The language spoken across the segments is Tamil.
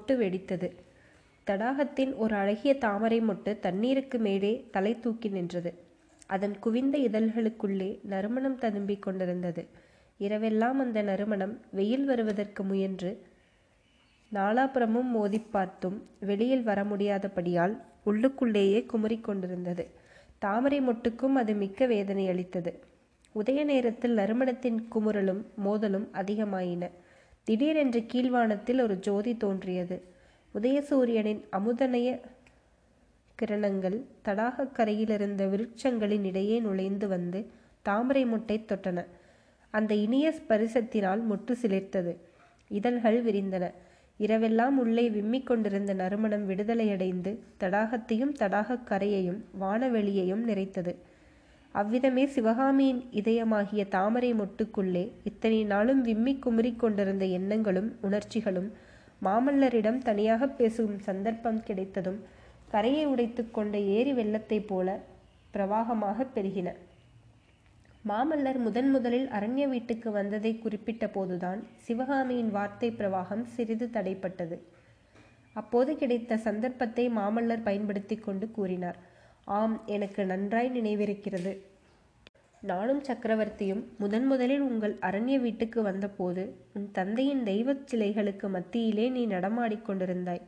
மொட்டு வெடித்தது. தடாகத்தின் ஒரு அழகிய தாமரை மொட்டு தண்ணீருக்கு மேலே தலை தூக்கி நின்றது. அதன் குவிந்த இதழ்களுக்குள்ளே நறுமணம் ததும்பிக் கொண்டிருந்தது. இரவெல்லாம் அந்த நறுமணம் வெயில் வருவதற்கு முயன்று நாலாபுறமும் மோதி பார்த்தும் வெளியில் வர முடியாதபடியால் உள்ளுக்குள்ளேயே குமுறிக் கொண்டிருந்தது. தாமரை மொட்டுக்கும் அது மிக்க வேதனை அளித்தது. உதய நேரத்தில் நறுமணத்தின் குமுறலும் மோதலும் அதிகமாயின. திடீரென்று கீழ்வானத்தில் ஒரு ஜோதி தோன்றியது. உதயசூரியனின் அமுதனய கிரணங்கள் தடாகக் கரையிலிருந்த விருட்சங்களின் இடையே நுழைந்து வந்து தாமரை முட்டை தொட்டன. அந்த இனிய ஸ்பரிசத்தினால் முட்டு சிலிர்த்தது. இதழ்கள் விரிந்தன. இரவெல்லாம் உள்ளே விம்மிக் கொண்டிருந்த நறுமணம் விடுதலையடைந்து தடாகத்தையும் தடாகக் கரையையும் வானவெளியையும் நிறைத்தது. அவ்விதமே சிவகாமியின் இதயமாகிய தாமரை மொட்டுக்குள்ளே இத்தனை நாளும் விம்மி குமுறிக் கொண்டிருந்த எண்ணங்களும் உணர்ச்சிகளும் மாமல்லரிடம் தனியாக பேசும் சந்தர்ப்பம் கிடைத்ததும் கரையை உடைத்து கொண்ட ஏரி வெள்ளத்தைப் போல பிரவாகமாக பெருகின. மாமல்லர் முதன் முதலில் அரண்ய வீட்டுக்கு வந்ததை குறிப்பிட்ட போதுதான் சிவகாமியின் வார்த்தை பிரவாகம் சிறிது தடைப்பட்டது. அப்போது கிடைத்த சந்தர்ப்பத்தை மாமல்லர் பயன்படுத்தி கொண்டு கூறினார் ஆம் எனக்கு நன்றாய் நினைவிருக்கிறது. நானும் சக்கரவர்த்தியும் முதன் முதலில் உங்கள் அரண்ய வீட்டுக்கு வந்தபோது உன் தந்தையின் தெய்வச் சிலைகளுக்கு மத்தியிலே நீ நடமாடிக் கொண்டிருந்தாய்.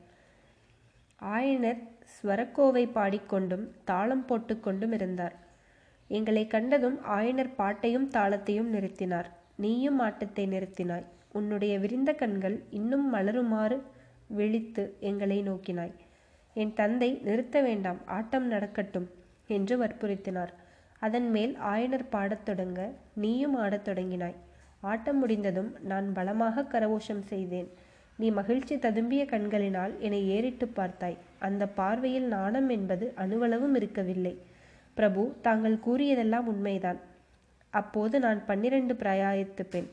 ஆயனர் ஸ்வரக்கோவை பாடிக்கொண்டும் தாளம் போட்டுக்கொண்டும் இருந்தார். எங்களை கண்டதும் ஆயனர் பாட்டையும் தாளத்தையும் நிறுத்தினார். நீயும் ஆட்டத்தை நிறுத்தினாய். உன்னுடைய விரிந்த கண்கள் இன்னும் மலருமாறு விழித்து எங்களை நோக்கினாய். என் தந்தை நிறுத்த வேண்டாம் ஆட்டம் நடக்கட்டும் என்று வற்புறுத்தினார். அதன் மேல் ஆயனர் பாடத் தொடங்க நீயும் ஆடத் தொடங்கினாய். ஆட்டம் முடிந்ததும் நான் பலமாக கரவோஷம் செய்தேன். நீ மகிழ்ச்சி ததும்பிய கண்களினால் என்னை ஏறிட்டு பார்த்தாய். அந்த பார்வையில் நாணம் என்பது அணுவளவும் இருக்கவில்லை. பிரபு தாங்கள் கூறியதெல்லாம் உண்மைதான். அப்போது நான் பன்னிரண்டு பிராயத்து பெண்.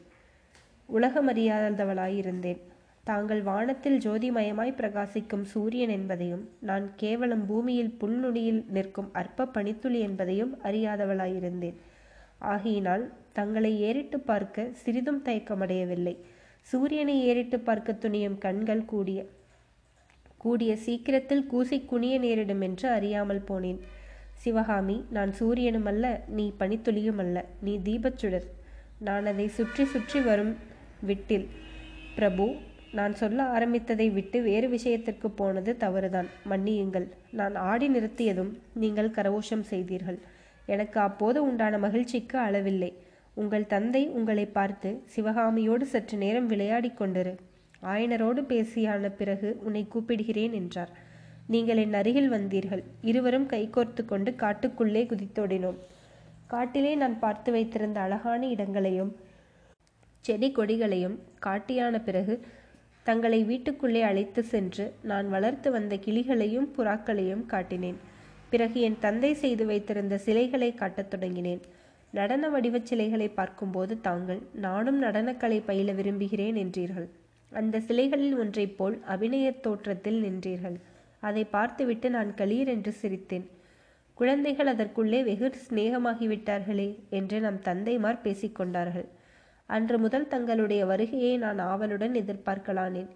உலகமறியாதவளாயிருந்தேன். தாங்கள் வானத்தில் ஜோதிமயமாய் பிரகாசிக்கும் சூரியன் என்பதையும் நான் கேவலம் பூமியில் புல்நுடியில் நிற்கும் அற்ப பனித்துளி என்பதையும் அறியாதவளாயிருந்தேன். ஆகையினால் தங்களை ஏறிட்டு பார்க்க சிறிதும் தயக்கமடையவில்லை. சூரியனை ஏறிட்டு பார்க்க துணியும் கண்கள் கூடிய கூடிய சீக்கிரத்தில் கூசி குனிய நேரிடும் என்று அறியாமல் போனேன். சிவகாமி நான் சூரியனும் அல்ல நீ பனித்துளியும் அல்ல நீ தீபச்சுடர். நான் அதை சுற்றி சுற்றி வரும் விட்டில் பிரபு நான் சொல்ல ஆரம்பித்ததை விட்டு வேறு விஷயத்திற்கு போனது தவறுதான். மன்னியுங்கள். நான் ஆடி நிறுத்தியதும் நீங்கள் கரவோஷம் செய்தீர்கள். எனக்கு அப்போது உண்டான மகிழ்ச்சிக்கு அளவில்லை. உங்கள் தந்தை உங்களை பார்த்து சிவகாமியோடு சற்று நேரம் விளையாடிக் கொண்டிரு. ஆயனரோடு பேசியான பிறகு உன்னை கூப்பிடுகிறேன் என்றார். நீங்கள் என் அருகில் வந்தீர்கள். இருவரும் கைகோர்த்து கொண்டு காட்டுக்குள்ளே குதித்தோடினோம். காட்டிலே நான் பார்த்து வைத்திருந்த அழகான இடங்களையும் செடி கொடிகளையும் காட்டியான பிறகு தங்களை வீட்டுக்குள்ளே அழைத்து சென்று நான் வளர்த்து வந்த கிளிகளையும் புறாக்களையும் காட்டினேன். பிறகு என் தந்தை செய்து வைத்திருந்த சிலைகளை காட்டத் தொடங்கினேன். நடன வடிவச் சிலைகளை பார்க்கும்போது தாங்கள் நானும் நடனக்கலை பயில விரும்புகிறேன் என்றீர்கள். அந்த சிலைகளில் ஒன்றைப் போல் அபிநயத் தோற்றத்தில் நின்றீர்கள். அதை பார்த்துவிட்டு நான் களீர் என்று சிரித்தேன். குழந்தைகள் அதற்குள்ளே வெகு சிநேகமாகிவிட்டார்களே என்று நம் தந்தைமார் பேசிக்கொண்டார்கள் அன்று முதல் தங்களுடைய வருகையை நான் ஆவலுடன் எதிர்பார்க்கலானேன்.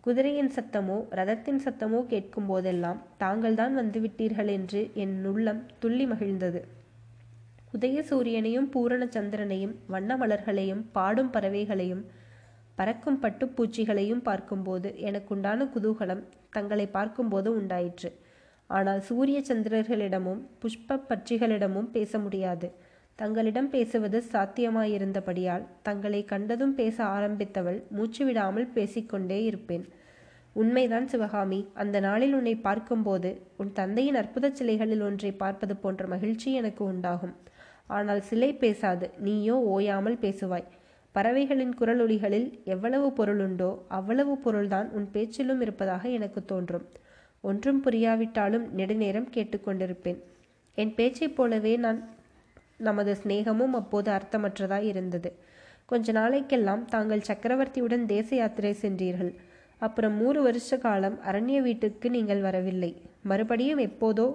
குதிரையின் சத்தமோ ரதத்தின் சத்தமோ கேட்கும் போதெல்லாம் தாங்கள்தான் வந்துவிட்டீர்கள் என்று என் உள்ளம் துள்ளி மகிழ்ந்தது. உதய சூரியனையும் பூரண சந்திரனையும் வண்ண மலர்களையும் பாடும் பறவைகளையும் பறக்கும் பட்டுப்பூச்சிகளையும் பார்க்கும்போது எனக்குண்டான குதூகலம் தங்களை பார்க்கும்போது உண்டாயிற்று. ஆனால் சூரிய சந்திரர்களிடமும் புஷ்ப பட்சிகளிடமும் பேச முடியாது. தங்களிடம் பேசுவது சாத்தியமாயிருந்தபடியால் தங்களை கண்டதும் பேச ஆரம்பித்தவள் மூச்சு விடாமல் பேசிக்கொண்டே இருப்பேன். உண்மைதான் சிவகாமி அந்த நாளில் உன்னை பார்க்கும்போது உன் தந்தையின் அற்புத சிலைகளில் ஒன்றை பார்ப்பது போன்ற மகிழ்ச்சி எனக்கு உண்டாகும். ஆனால் சிலை பேசாது நீயோ ஓயாமல் பேசுவாய். பறவைகளின் குரலொலிகளில் எவ்வளவு பொருளுண்டோ அவ்வளவு பொருள்தான் உன் பேச்சிலும் இருப்பதாக எனக்கு தோன்றும். ஒன்றும் புரியாவிட்டாலும் நெடுநேரம் கேட்டுக்கொண்டிருப்பேன். என் பேச்சைப் போலவே நான் நமது சிநேகமும் அப்போது அர்த்தமற்றதாய் இருந்தது. கொஞ்ச நாளைக்கெல்லாம் தாங்கள் சக்கரவர்த்தியுடன் தேச யாத்திரை சென்றீர்கள். அப்புறம் மூன்று வருஷ காலம் அரண்ய வீட்டுக்கு நீங்கள் வரவில்லை. மறுபடியும் எப்போதோ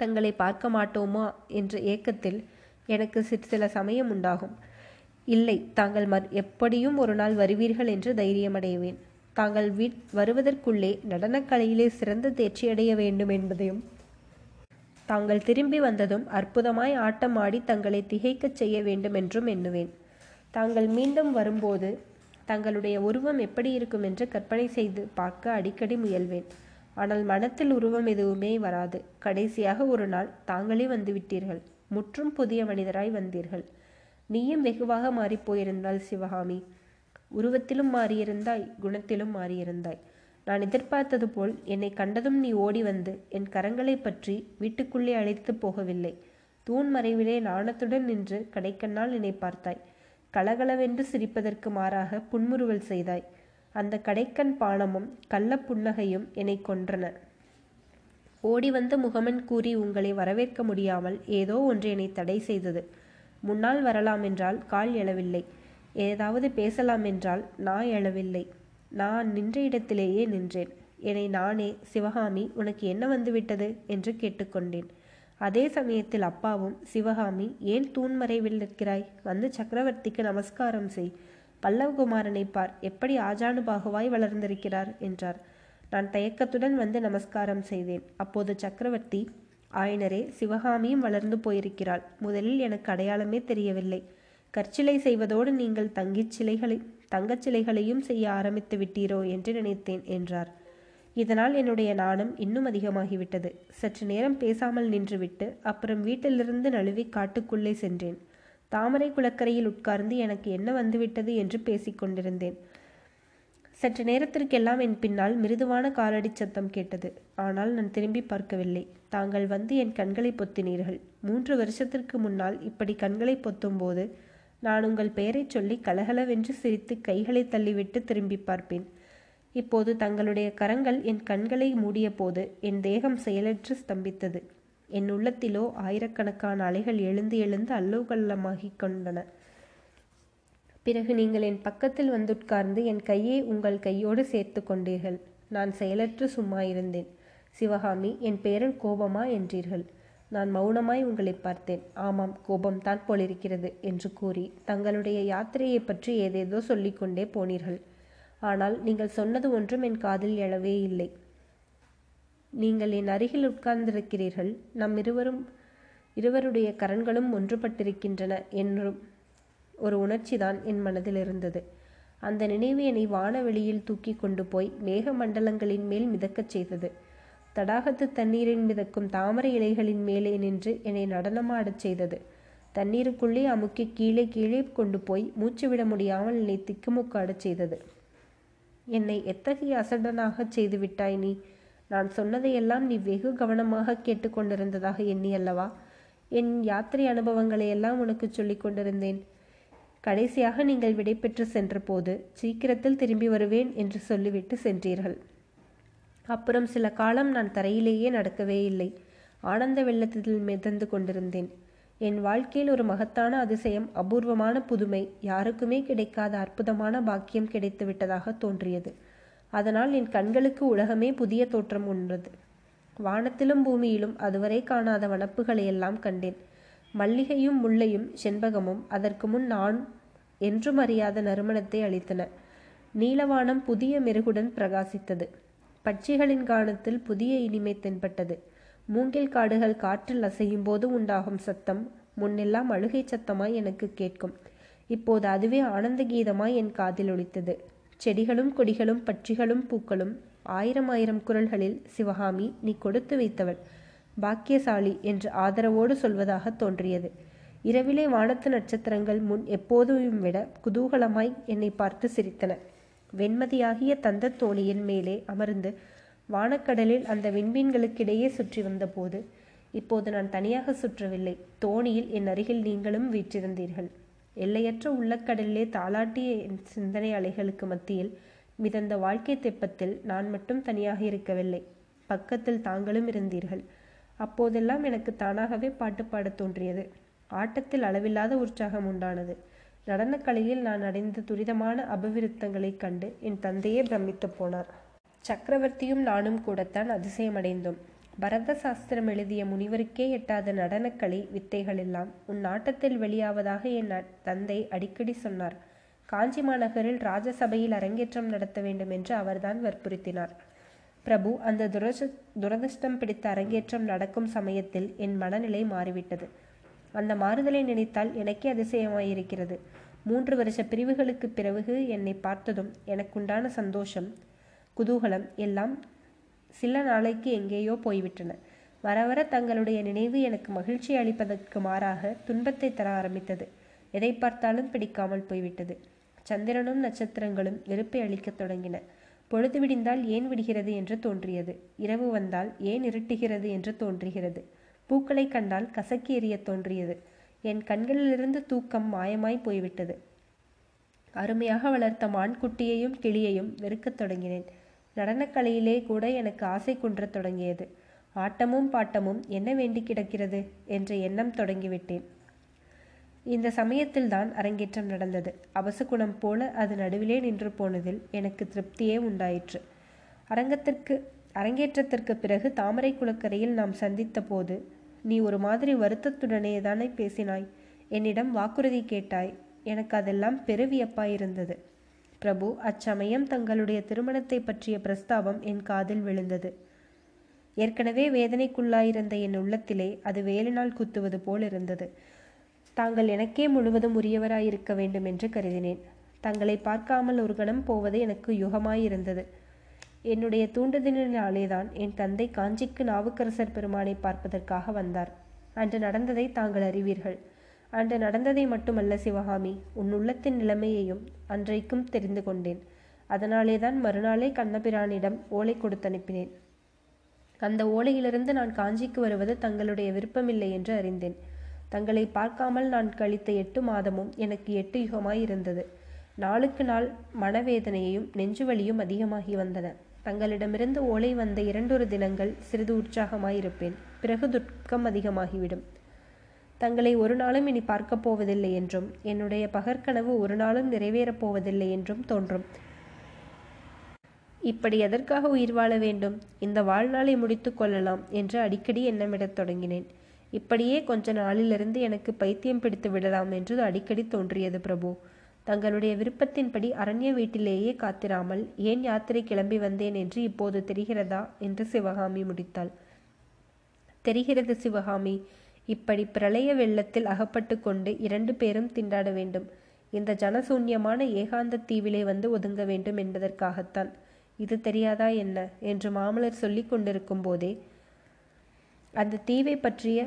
தங்களை பார்க்க மாட்டோமா என்ற ஏக்கத்தில் எனக்கு சில சமயம் உண்டாகும். இல்லை தாங்கள் மற் எப்படியும் ஒரு நாள் வருவீர்கள் என்று தைரியமடைவேன். தாங்கள் வீ வருவதற்குள்ளே நடனக்கலையிலே சிறந்த தேர்ச்சியடைய வேண்டும் என்பதையும் தாங்கள் திரும்பி வந்ததும் அற்புதமாய் ஆட்டம் ஆடி தங்களை திகைக்கச் செய்ய வேண்டும் என்றும் எண்ணுவேன். தாங்கள் மீண்டும் வரும்போது தங்களுடைய உருவம் எப்படி இருக்கும் என்று கற்பனை செய்து பார்க்க அடிக்கடி முயல்வேன். ஆனால் மனத்தில் உருவம் எதுவுமே வராது. கடைசியாக ஒரு நாள் தாங்களே வந்துவிட்டீர்கள். முற்றும் புதிய மனிதராய் வந்தீர்கள். நீயும் வெகுவாக மாறிப் போயிருந்தாள் சிவகாமி. உருவத்திலும் மாறியிருந்தாய் குணத்திலும் மாறியிருந்தாய். நான் எதிர்பார்த்தது போல் என்னை கண்டதும் நீ ஓடி வந்து என் கரங்களை பற்றி வீட்டுக்குள்ளே அழைத்து போகவில்லை. தூண் மறைவிலே நாணத்துடன் நின்று கடைக்கண்ணால் என்னை பார்த்தாய். கலகலவென்று சிரிப்பதற்கு மாறாக புன்முறுவல் செய்தாய். அந்த கடைக்கண் பானமும் கள்ள புன்னகையும் என்னை கொன்றன. ஓடி வந்த முகமன் கூறி உங்களை வரவேற்க முடியாமல் ஏதோ ஒன்று என்னை தடை செய்தது. முன்னால் வரலாம் என்றால் கால் எழவில்லை. ஏதாவது பேசலாம் என்றால் நான் எழவில்லை. நான் நின்ற இடத்திலேயே நின்றேன். என்னை நானே சிவகாமி உனக்கு என்ன வந்துவிட்டது? என்று கேட்டுக்கொண்டேன். அதே சமயத்தில் அப்பாவும் சிவகாமி ஏன் தூண்மறைவில் நிற்கிறாய்? வந்து சக்கரவர்த்திக்கு நமஸ்காரம் செய். பல்லவகுமாரனை பார். எப்படி ஆஜானுபாகுவாய் வளர்ந்திருக்கிறார்? என்றார். நான் தயக்கத்துடன் வந்து நமஸ்காரம் செய்தேன். அப்போது சக்கரவர்த்தி ஆயனரே சிவகாமியும் வளர்ந்து போயிருக்கிறாள். முதலில் எனக்கு அடையாளமே தெரியவில்லை. கற்சிலை செய்வதோடு நீங்கள் தங்கிச் சிலைகளை தங்கச் சிலைகளையும் செய்ய ஆரம்பித்து விட்டீரோ என்று நினைத்தேன் என்றார். இதனால் என்னுடைய நாணம் இன்னும் அதிகமாகிவிட்டது. சற்று நேரம் பேசாமல் நின்றுவிட்டு அப்புறம் வீட்டிலிருந்து நழுவி காட்டுக்குள்ளே சென்றேன். தாமரை குளக்கரையில் உட்கார்ந்து எனக்கு என்ன வந்துவிட்டது என்று பேசிக் கொண்டிருந்தேன். சற்று நேரத்திற்கெல்லாம் என் பின்னால் மிருதுவான காலடி சத்தம் கேட்டது. ஆனால் நான் திரும்பி பார்க்கவில்லை. தாங்கள் வந்து என் கண்களை பொத்தினீர்கள். மூன்று வருஷத்திற்கு முன்னால் இப்படி கண்களை பொத்தும்போது நான் உங்கள் பெயரைச் சொல்லி கலகலவென்று சிரித்து கைகளை தள்ளிவிட்டு திரும்பி பார்ப்பேன். இப்போது தங்களுடைய கரங்கள் என் கண்களை மூடிய போது என் தேகம் செயலற்று ஸ்தம்பித்தது. என் உள்ளத்திலோ ஆயிரக்கணக்கான அலைகள் எழுந்து எழுந்து அல்லோகல்லமாகிக் கொண்டன. பிறகு நீங்கள் என் பக்கத்தில் வந்து உட்கார்ந்து என் கையை உங்கள் கையோடு சேர்த்து கொண்டீர்கள். நான் செயலற்று சும்மா இருந்தேன் சிவகாமி என் பேரில் கோபமா என்றீர்கள். நான் மௌனமாய் உங்களை பார்த்தேன். ஆமாம் கோபம் தான் போலிருக்கிறது என்று கூறி தங்களுடைய யாத்திரையை பற்றி ஏதேதோ சொல்லிக்கொண்டே போனீர்கள். ஆனால் நீங்கள் சொன்னது ஒன்றும் என் காதில் எழவே இல்லை. நீங்கள் என் அருகில் உட்கார்ந்திருக்கிறீர்கள். நம் இருவரும் இருவருடைய கரன்களும் ஒன்றுபட்டிருக்கின்றன என்றும் ஒரு உணர்ச்சிதான் என் மனதில் இருந்தது. அந்த நினைவு என்னை வானவெளியில் தூக்கி கொண்டு போய் மேக மண்டலங்களின் மேல் மிதக்கச் செய்தது. தடாகத்து தண்ணீரின் மிதக்கும் தாமரை இலைகளின் மேலே நின்று என்னை நடனமாடச் செய்தது. தண்ணீருக்குள்ளே அமுக்கி கீழே கீழே கொண்டு போய் மூச்சு விட முடியாமல் என்னை திக்குமுக்காடச் செய்தது. என்னை எத்தகைய அசடனாகச் செய்து விட்டாய் நீ? நான் சொன்னதையெல்லாம் நீ வெகு கவனமாக கேட்டுக்கொண்டிருந்ததாக எண்ணி அல்லவா என் யாத்திரை அனுபவங்களை எல்லாம் உனக்கு சொல்லிக் கொண்டிருந்தேன். கடைசியாக நீங்கள் விடைபெற்று சென்றபோது சீக்கிரத்தில் திரும்பி வருவேன் என்று சொல்லிவிட்டு சென்றீர்கள். அப்புறம் சில காலம் நான் தரையிலேயே நடக்கவே இல்லை. ஆனந்த வெள்ளத்தில் மிதந்து கொண்டிருந்தேன். என் வாழ்க்கையில் ஒரு மகத்தான அதிசயம் அபூர்வமான புதுமை யாருக்குமே கிடைக்காத அற்புதமான பாக்கியம் கிடைத்து விட்டதாக தோன்றியது. அதனால் என் கண்களுக்கு உலகமே புதிய தோற்றம் உண்டது. வானத்திலும் பூமியிலும் அதுவரை காணாத வனப்புகளை எல்லாம் கண்டேன். மல்லிகையும் முல்லையும் செண்பகமும் அதற்கு முன் நான் என்றும் அறியாத நறுமணத்தை அளித்தன. நீலவானம் புதிய மெருகுடன் பிரகாசித்தது. பட்சிகளின் கானத்தில் புதிய இனிமை தென்பட்டது. மூங்கில் காடுகள் காற்றில் அசையும் போது உண்டாகும் சத்தம் முன்னெல்லாம் அழுகை சத்தமாய் எனக்கு கேட்கும். இப்போது அதுவே ஆனந்த கீதமாய் என் காதில் ஒலித்தது. செடிகளும் கொடிகளும் பட்சிகளும் பூக்களும் ஆயிரம் ஆயிரம் குரல்களில் சிவகாமி நீ கொடுத்து வைத்தவள் பாக்கியசாலி என்று ஆதரவோடு சொல்வதாக தோன்றியது. இரவிலே வானத்து நட்சத்திரங்கள் முன் எப்போதும் விட குதூகலமாய் என்னை பார்த்து சிரித்தன. வெண்மதியாகிய தந்த தோணியின் மேலே அமர்ந்து வானக்கடலில் அந்த விண்மீன்களுக்கிடையே சுற்றி வந்தபோது இப்போது நான் தனியாக சுற்றவில்லை. தோணியில் என் அருகில் நீங்களும் வீற்றிருந்தீர்கள். எல்லையற்ற உள்ளக்கடலிலே தாளாட்டிய என் சிந்தனை அலைகளுக்கு மத்தியில் மிதந்த வாழ்க்கை தெப்பத்தில் நான் மட்டும் தனியாக இருக்கவில்லை. பக்கத்தில் தாங்களும் இருந்தீர்கள். அப்போதெல்லாம் எனக்கு தானாகவே பாட்டு பாடத் தோன்றியது. ஆட்டத்தில் அளவில்லாத உற்சாகம் உண்டானது. நடனக்கலையில் நான் அடைந்த துரிதமான அபவிருத்தங்களைக் கண்டு என் தந்தையே பிரமித்து போனார். சக்கரவர்த்தியும் நானும் கூடத்தான் அதிசயமடைந்தோம். பரத சாஸ்திரம் எழுதிய முனிவருக்கே எட்டாத நடனக்கலை வித்தைகள் எல்லாம் உன் நாட்டத்தில் வெளியாவதாக என் தந்தை அடிக்கடி சொன்னார். காஞ்சி மாநகரில் ராஜசபையில் அரங்கேற்றம் நடத்த வேண்டும் என்று அவர்தான் வற்புறுத்தினார். பிரபு அந்த துரஷ துரதிர்ஷ்டம் பிடித்த அரங்கேற்றம் நடக்கும் சமயத்தில் என் மனநிலை மாறிவிட்டது. அந்த மாறுதலை நினைத்தால் எனக்கே அதிசயமாயிருக்கிறது. மூன்று வருஷ பிரிவுகளுக்கு பிறகு என்னை பார்த்ததும் எனக்குண்டான சந்தோஷம் குதூகலம் எல்லாம் சில நாளைக்கு எங்கேயோ போய்விட்டன. வர வர தங்களுடைய நினைவு எனக்கு மகிழ்ச்சி அளிப்பதற்கு மாறாக துன்பத்தை தர ஆரம்பித்தது. எதை பார்த்தாலும் பிடிக்காமல் போய்விட்டது. சந்திரனும் நட்சத்திரங்களும் வெறுப்பை அளிக்கத் தொடங்கின. பொழுது விடிந்தால் ஏன் விடுகிறது என்று தோன்றியது. இரவு வந்தால் ஏன் இருட்டுகிறது என்று தோன்றுகிறது. பூக்களை கண்டால் கசக்கி எறிய தோன்றியது. என் கண்களிலிருந்து தூக்கம் மாயமாய் போய்விட்டது. அருமையாக வளர்த்த மான்குட்டியையும் கிளியையும் வெறுக்கத் தொடங்கினேன். நடனக்கலையிலே கூட எனக்கு ஆசை குன்றத் தொடங்கியது. ஆட்டமும் பாட்டமும் என்ன வேண்டி கிடக்கிறது என்ற எண்ணம் தொடங்கிவிட்டேன். இந்த சமயத்தில்தான் அரங்கேற்றம் நடந்தது. அபசகுணம் போல அது நடுவிலே நின்று போனதில் எனக்கு திருப்தியே உண்டாயிற்று. அரங்கத்திற்கு அரங்கேற்றத்திற்கு பிறகு தாமரை குளக்கரையில் நாம் சந்தித்த போது நீ ஒரு மாதிரி வருத்தத்துடனே தானே பேசினாய்? என்னிடம் வாக்குறுதி கேட்டாய். எனக்கு அதெல்லாம் பெருவியப்பாயிருந்தது பிரபு அச்சமயம் தங்களுடைய திருமணத்தை பற்றிய பிரஸ்தாபம் என் காதில் விழுந்தது. ஏற்கனவே வேதனைக்குள்ளாயிருந்த என் உள்ளத்திலே அது வேலினால் குத்துவது போல் இருந்தது. தாங்கள் எனக்கே முழுவதும் உரியவராயிருக்க வேண்டும் என்று கருதினேன். தங்களை பார்க்காமல் ஒரு கணம் போவது எனக்கு யுகமாயிருந்தது. என்னுடைய தூண்டுதலினாலேதான் என் தந்தை காஞ்சிக்கு நாவுக்கரசர் பெருமானை பார்ப்பதற்காக வந்தார். அன்று நடந்ததை தாங்கள் அறிவீர்கள். அன்று நடந்ததை மட்டுமல்ல சிவகாமி உன் உள்ளத்தின் நிலைமையையும் அன்றைக்கும் தெரிந்து கொண்டேன். அதனாலேதான் மறுநாளே கண்ணபிரானிடம் ஓலை கொடுத்து அனுப்பினேன் அந்த ஓலையிலிருந்து நான் காஞ்சிக்கு வருவது தங்களுடைய விருப்பமில்லை என்று அறிந்தேன். தங்களை பார்க்காமல் நான் கழித்த எட்டு மாதமும் எனக்கு எட்டு யுகமாய் இருந்தது. நாளுக்கு நாள் மனவேதனையும் நெஞ்சுவலியும் அதிகமாகி வந்தன. தங்களிடமிருந்து ஓலை வந்த இரண்டொரு தினங்கள் சிறிது உற்சாகமாயிருப்பேன். பிறகு துக்கம் அதிகமாகிவிடும். தங்களை ஒரு நாளும் இனி பார்க்கப் போவதில்லை என்றும் என்னுடைய பகற்கனவு ஒரு நாளும் நிறைவேறப் போவதில்லை என்றும் தோன்றும். இப்படி எதற்காக உயிர் வாழ வேண்டும்? இந்த வாழ்நாளை முடித்து கொள்ளலாம் என்று அடிக்கடி எண்ணமிடத் தொடங்கினேன். இப்படியே கொஞ்ச நாளிலிருந்து எனக்கு பைத்தியம் பிடித்து விடலாம் என்று அடிக்கடி தோன்றியது பிரபு. தங்களுடைய விருப்பத்தின்படி அரண்ய வீட்டிலேயே காத்திராமல் ஏன் யாத்திரை கிளம்பி வந்தேன் என்று இப்போது தெரிகிறதா? என்று சிவகாமி முடித்தாள். தெரிகிறது சிவகாமி. இப்படி பிரளய வெள்ளத்தில் அகப்பட்டு கொண்டு இரண்டு பேரும் திண்டாட வேண்டும். இந்த ஜனசூன்யமான ஏகாந்த தீவிலே வந்து ஒதுங்க வேண்டும் என்பதற்காகத்தான். இது தெரியாதா என்ன? என்று மாமலர் சொல்லிக் கொண்டிருக்கும் போதே அந்த தீவை பற்றிய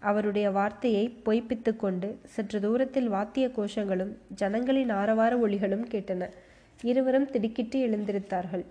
அவருடைய வார்த்தையை பொய்ப்பித்து கொண்டு சற்று தூரத்தில் வாத்திய கோஷங்களும் ஜனங்களின் ஆரவார ஒளிகளும் கேட்டன. இருவரும் திடுக்கிட்டு எழுந்திருத்தார்கள்.